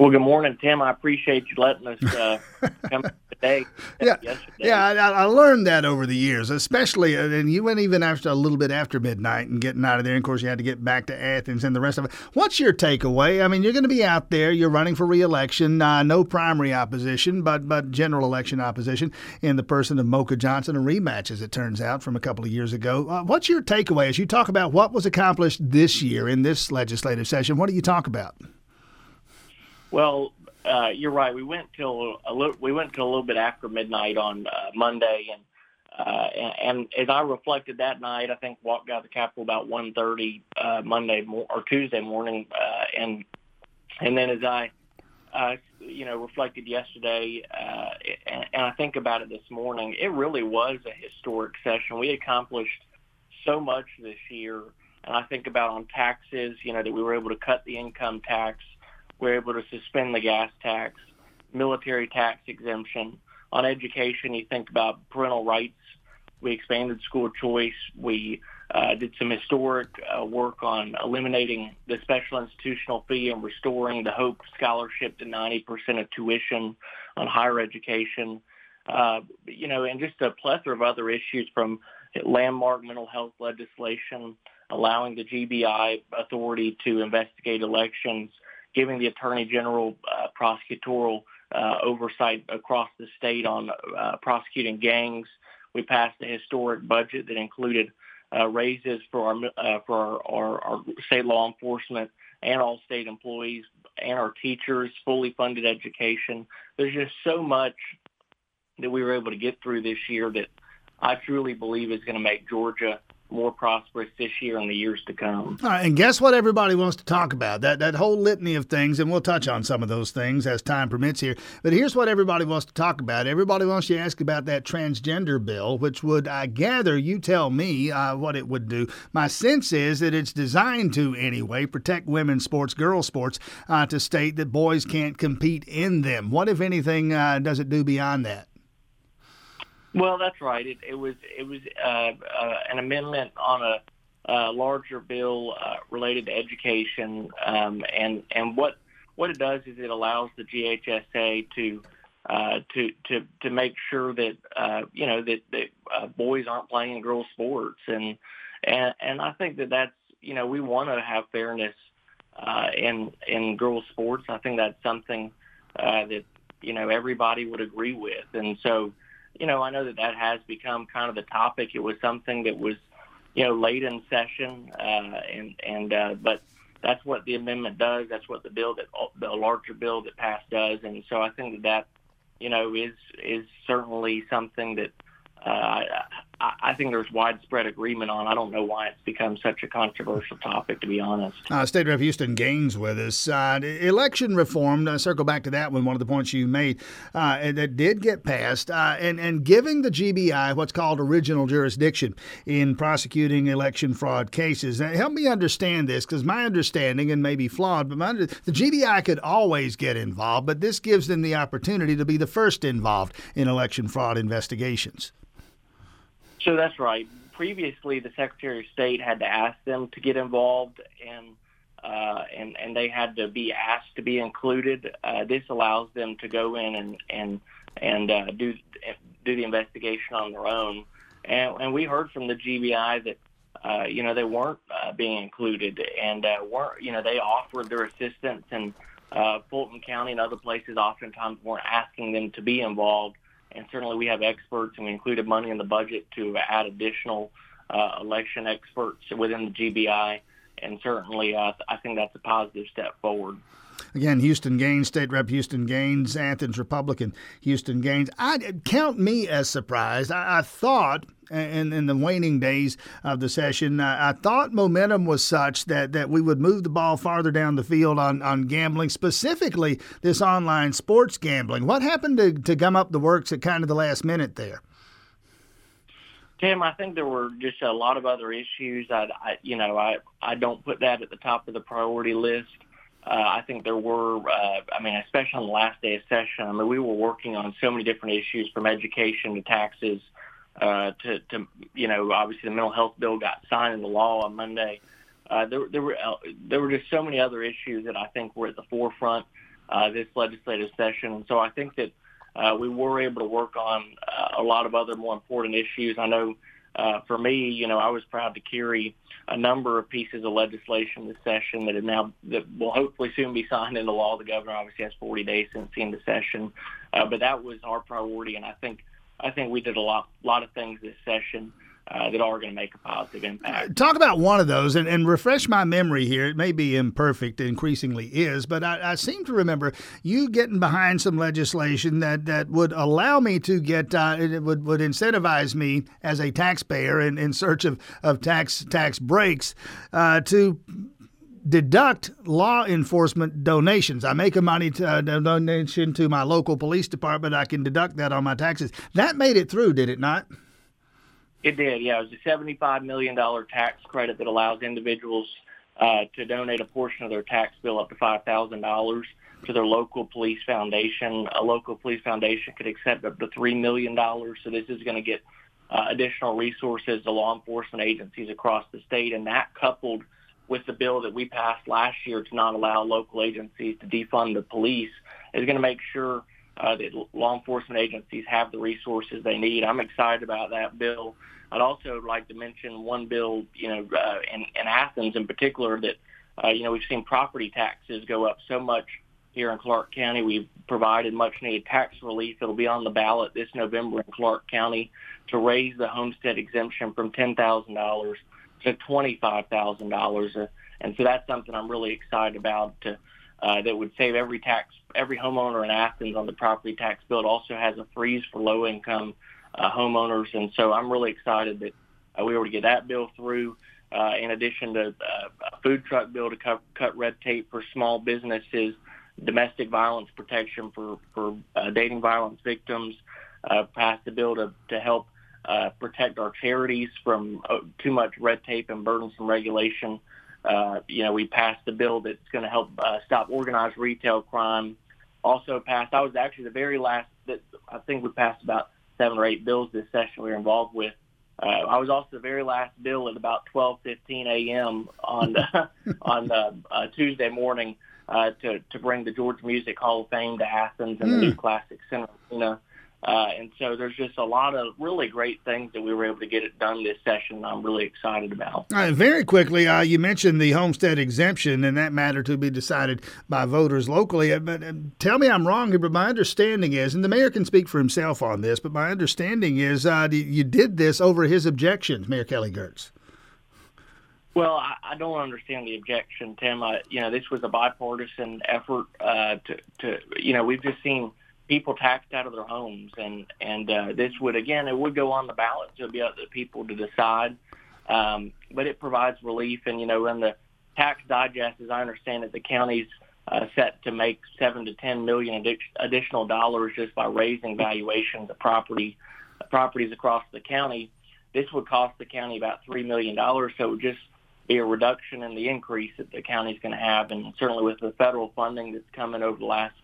Well, good morning, Tim. I appreciate you letting us uh, come today. Yeah, yeah. I, I, learned that over the years, especially, uh, and you went even after a little bit after midnight and getting out of there. And of course, you had to get back to Athens and the rest of it. What's your takeaway? I mean, you're going to be out there. You're running for reelection. Uh, no primary opposition, but but general election opposition in the person of Mokah Johnson, a rematch, as it turns out, from a couple of years ago. Uh, what's your takeaway as you talk about what was accomplished this year in this legislative session? What do you talk about? Well, uh, you're right. We went till a little. We went till a little bit after midnight on uh, Monday, and, uh, and and as I reflected that night, I think walked out of the Capitol about 1:30 uh, Monday mo- or Tuesday morning, uh, and and then as I, uh, you know, reflected yesterday, uh, and, and I think about it this morning, it really was a historic session. We accomplished so much this year, and I think about on taxes, you know, that we were able to cut the income tax we're able to suspend the gas tax, military tax exemption. On education, you think about parental rights. We expanded school choice. We uh, did some historic uh, work on eliminating the special institutional fee and restoring the Hope Scholarship to 90% of tuition on higher education. Uh, you know, and just a plethora of other issues from landmark mental health legislation, allowing the GBI authority to investigate elections, giving the Attorney General uh, prosecutorial uh, oversight across the state on uh, prosecuting gangs. We passed a historic budget that included uh, raises for our uh, for our, our, our state law enforcement and all state employees and our teachers, fully funded education. There's just so much that we were able to get through this year that I truly believe is going to make Georgia more prosperous this year and the years to come. All right, and guess what everybody wants to talk about? That that whole litany of things, and we'll touch on some of those things as time permits here. But here's what everybody wants to talk about. Everybody wants you to ask about that transgender bill, which would, I gather, you tell me uh, what it would do. My sense is that it's designed to, anyway, protect women's sports, girls' sports, uh, to state that boys can't compete in them. What, if anything, uh, does it do beyond that? Well, that's right. It, it was it was uh, uh, an amendment on a, a larger bill uh, related to education, um, and and what what it does is it allows the GHSA to uh, to to to make sure that uh, you know that, that uh, boys aren't playing girls sports, and and and I think that that's you know we want to have fairness uh, in in girls sports. I think that's something uh, that you know everybody would agree with, and so you know, I know that that has become kind of the topic. It was something that was, you know, late in session, uh, and and uh, but that's what the amendment does. That's what the bill that the larger bill that passed does, and so I think that that, you know, is is certainly something that uh, I think there's widespread agreement on. I don't know why it's become such a controversial topic, to be honest. Uh, State Rep Houston Gaines with us. Uh, election reform, uh, circle back to that one, one of the points you made, uh, that did get passed, uh, and, and giving the GBI what's called original jurisdiction in prosecuting election fraud cases. Now, help me understand this, because my understanding, and maybe flawed, but my, the GBI could always get involved, but this gives them the opportunity to be the first involved in election fraud investigations. So that's right. Previously, the Secretary of State had to ask them to get involved, and uh, and and they had to be asked to be included. Uh, this allows them to go in and and and uh, do do the investigation on their own. And, and we heard from the GBI that uh, you know they weren't uh, being included, and uh, weren't you know they offered their assistance, and uh, Fulton County and other places oftentimes weren't asking them to be involved and certainly we have experts, and we included money in the budget to add additional uh, election experts within the GBI, and certainly uh, I think that's a positive step forward. Again, Houston Gaines, State Rep Houston Gaines, Athens Republican Houston Gaines. I count me as surprised. I, I thought in, in the waning days of the session. Uh, I thought momentum was such that, that we would move the ball farther down the field on, on gambling, specifically this online sports gambling. What happened to, to gum up the works at kind of the last minute there? Tim, I think there were just a lot of other issues. I, I you know, I, I don't put that at the top of the priority list. Uh, I think there were, uh, I mean, especially on the last day of session, I mean, we were working on so many different issues from education to taxes uh, to, to, you know, obviously the mental health bill got signed into law on Monday. Uh, there, there were uh, there were just so many other issues that I think were at the forefront. uh, this legislative session. And so I think that uh, we were able to work on uh, a lot of other more important issues. I know uh, for me, you know, I was proud to carry a number of pieces of legislation this session that now that will hopefully soon be signed into law. The governor obviously has 40 days since the end of session, uh, but that was our priority, and I think I think we did a lot lot of things this session uh, that are going to make a positive impact. Talk about one of those and, and, refresh my memory here. It may be imperfect, increasingly is, but I, I, seem to remember you getting behind some legislation that, that would allow me to get, uh, it would, would incentivize me as a taxpayer in, in search of, of tax, tax breaks uh, to deduct law enforcement donations. I make a money to, uh, donation to my local police department. I can deduct that on my taxes. That made it through, did it not? It did, yeah. It was a $75 million tax credit that allows individuals uh, to donate a portion of their tax bill up to $5,000 to their local police foundation. A local police foundation could accept up to $3 million. So this is going to get uh, additional resources to law enforcement agencies across the state. And that coupled with the bill that we passed last year to not allow local agencies to defund the police is going to make sure uh, that law enforcement agencies have the resources they need. I'm excited about that bill. I'd also like to mention one bill, you know, uh, in, in Athens in particular that, uh, you know, we've seen property taxes go up so much here in Clarke County. We've provided much needed tax relief. It'll be on the ballot this November in Clarke County to raise the homestead exemption from $10,000 to $25,000. And so that's something I'm really excited about to, uh, that would save every tax, every homeowner in Athens on the property tax bill. It also has a freeze for low income uh, homeowners. And so I'm really excited that uh, we were to get that bill through. Uh, in addition to uh, a food truck bill to cut, cut red tape for small businesses, domestic violence protection for for uh, dating violence victims, uh, passed a bill to to help uh, protect our charities from uh, too much red tape and burdensome regulation. Uh, you know, we passed a bill that's going to help uh, stop organized retail crime. Also passed. I was actually the very last that I think we passed about seven or eight bills this session we were involved with. Uh, I was also the very last bill at about 12:15 a.m. on the, on the, uh, Tuesday morning uh, to to bring the Georgia Music Hall of Fame to Athens and mm. the new hmm. Classic Center. You know, uh, and so there's just a lot of really great things that we were able to get it done this session. I'm really excited about. All right, very quickly, uh, you mentioned the homestead exemption and that matter to be decided by voters locally. Uh, but uh, tell me I'm wrong here, but my understanding is, and the mayor can speak for himself on this, but my understanding is uh, you did this over his objections, Mayor Kelly Girtz. Well, I, I don't understand the objection, Tim. I, you know, this was a bipartisan effort uh, to, to, you know, we've just seen – people taxed out of their homes, and and uh, this would again it would go on the ballot, it'd be up to people to decide. Um, but it provides relief, and you know, in the tax digest, as I understand it, the county's uh, set to make seven to ten million addi- additional dollars just by raising valuations of property uh, properties across the county. This would cost the county about three million dollars, so it would just be a reduction in the increase that the county's going to have, and certainly with the federal funding that's coming over the last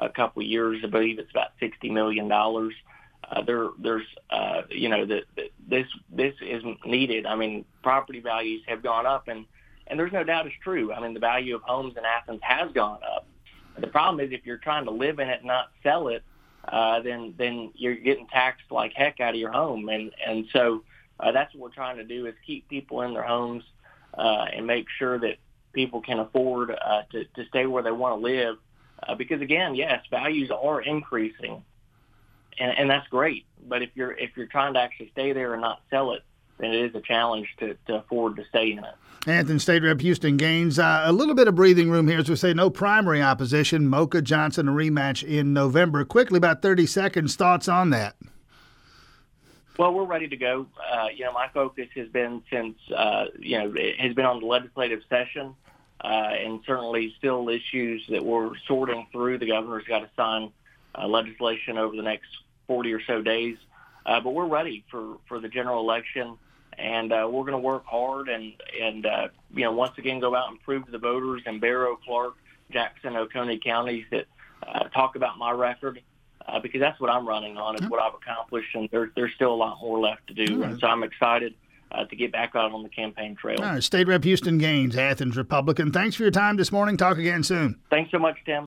a couple years. I believe it's about sixty million dollars. Uh, there, there's, uh, you know, that this this is needed. I mean, property values have gone up, and and there's no doubt it's true. I mean, the value of homes in Athens has gone up. The problem is if you're trying to live in it not sell it, uh, then then you're getting taxed like heck out of your home, and and so uh, that's what we're trying to do is keep people in their homes uh, and make sure that people can afford uh, to to stay where they want to live uh, because again, yes, values are increasing, and, and that's great. But if you're if you're trying to actually stay there and not sell it, then it is a challenge to, to afford to stay in it. Anthony State Rep Houston Gaines, uh, a little bit of breathing room here as we say no primary opposition. Mokah Johnson, a rematch in November. Quickly, about 30 seconds, thoughts on that? Well, we're ready to go. Uh, you know, my focus has been since, uh, you know, it has been on the legislative session and certainly still issues that we're sorting through. The governor's got to sign uh, legislation over the next 40 or so days. Uh, but we're ready for, for the general election, and uh, we're going to work hard and, and uh, you know, once again go out and prove to the voters in Barrow, Clarke, Jackson, Oconee counties that uh, talk about my record. Uh, because that's what I'm running on, is what I've accomplished, and there, there's still a lot more left to do. Right. And so I'm excited uh, to get back out on the campaign trail. All right, State Rep Houston Gaines, Athens Republican. Thanks for your time this morning. Talk again soon. Thanks so much, Tim.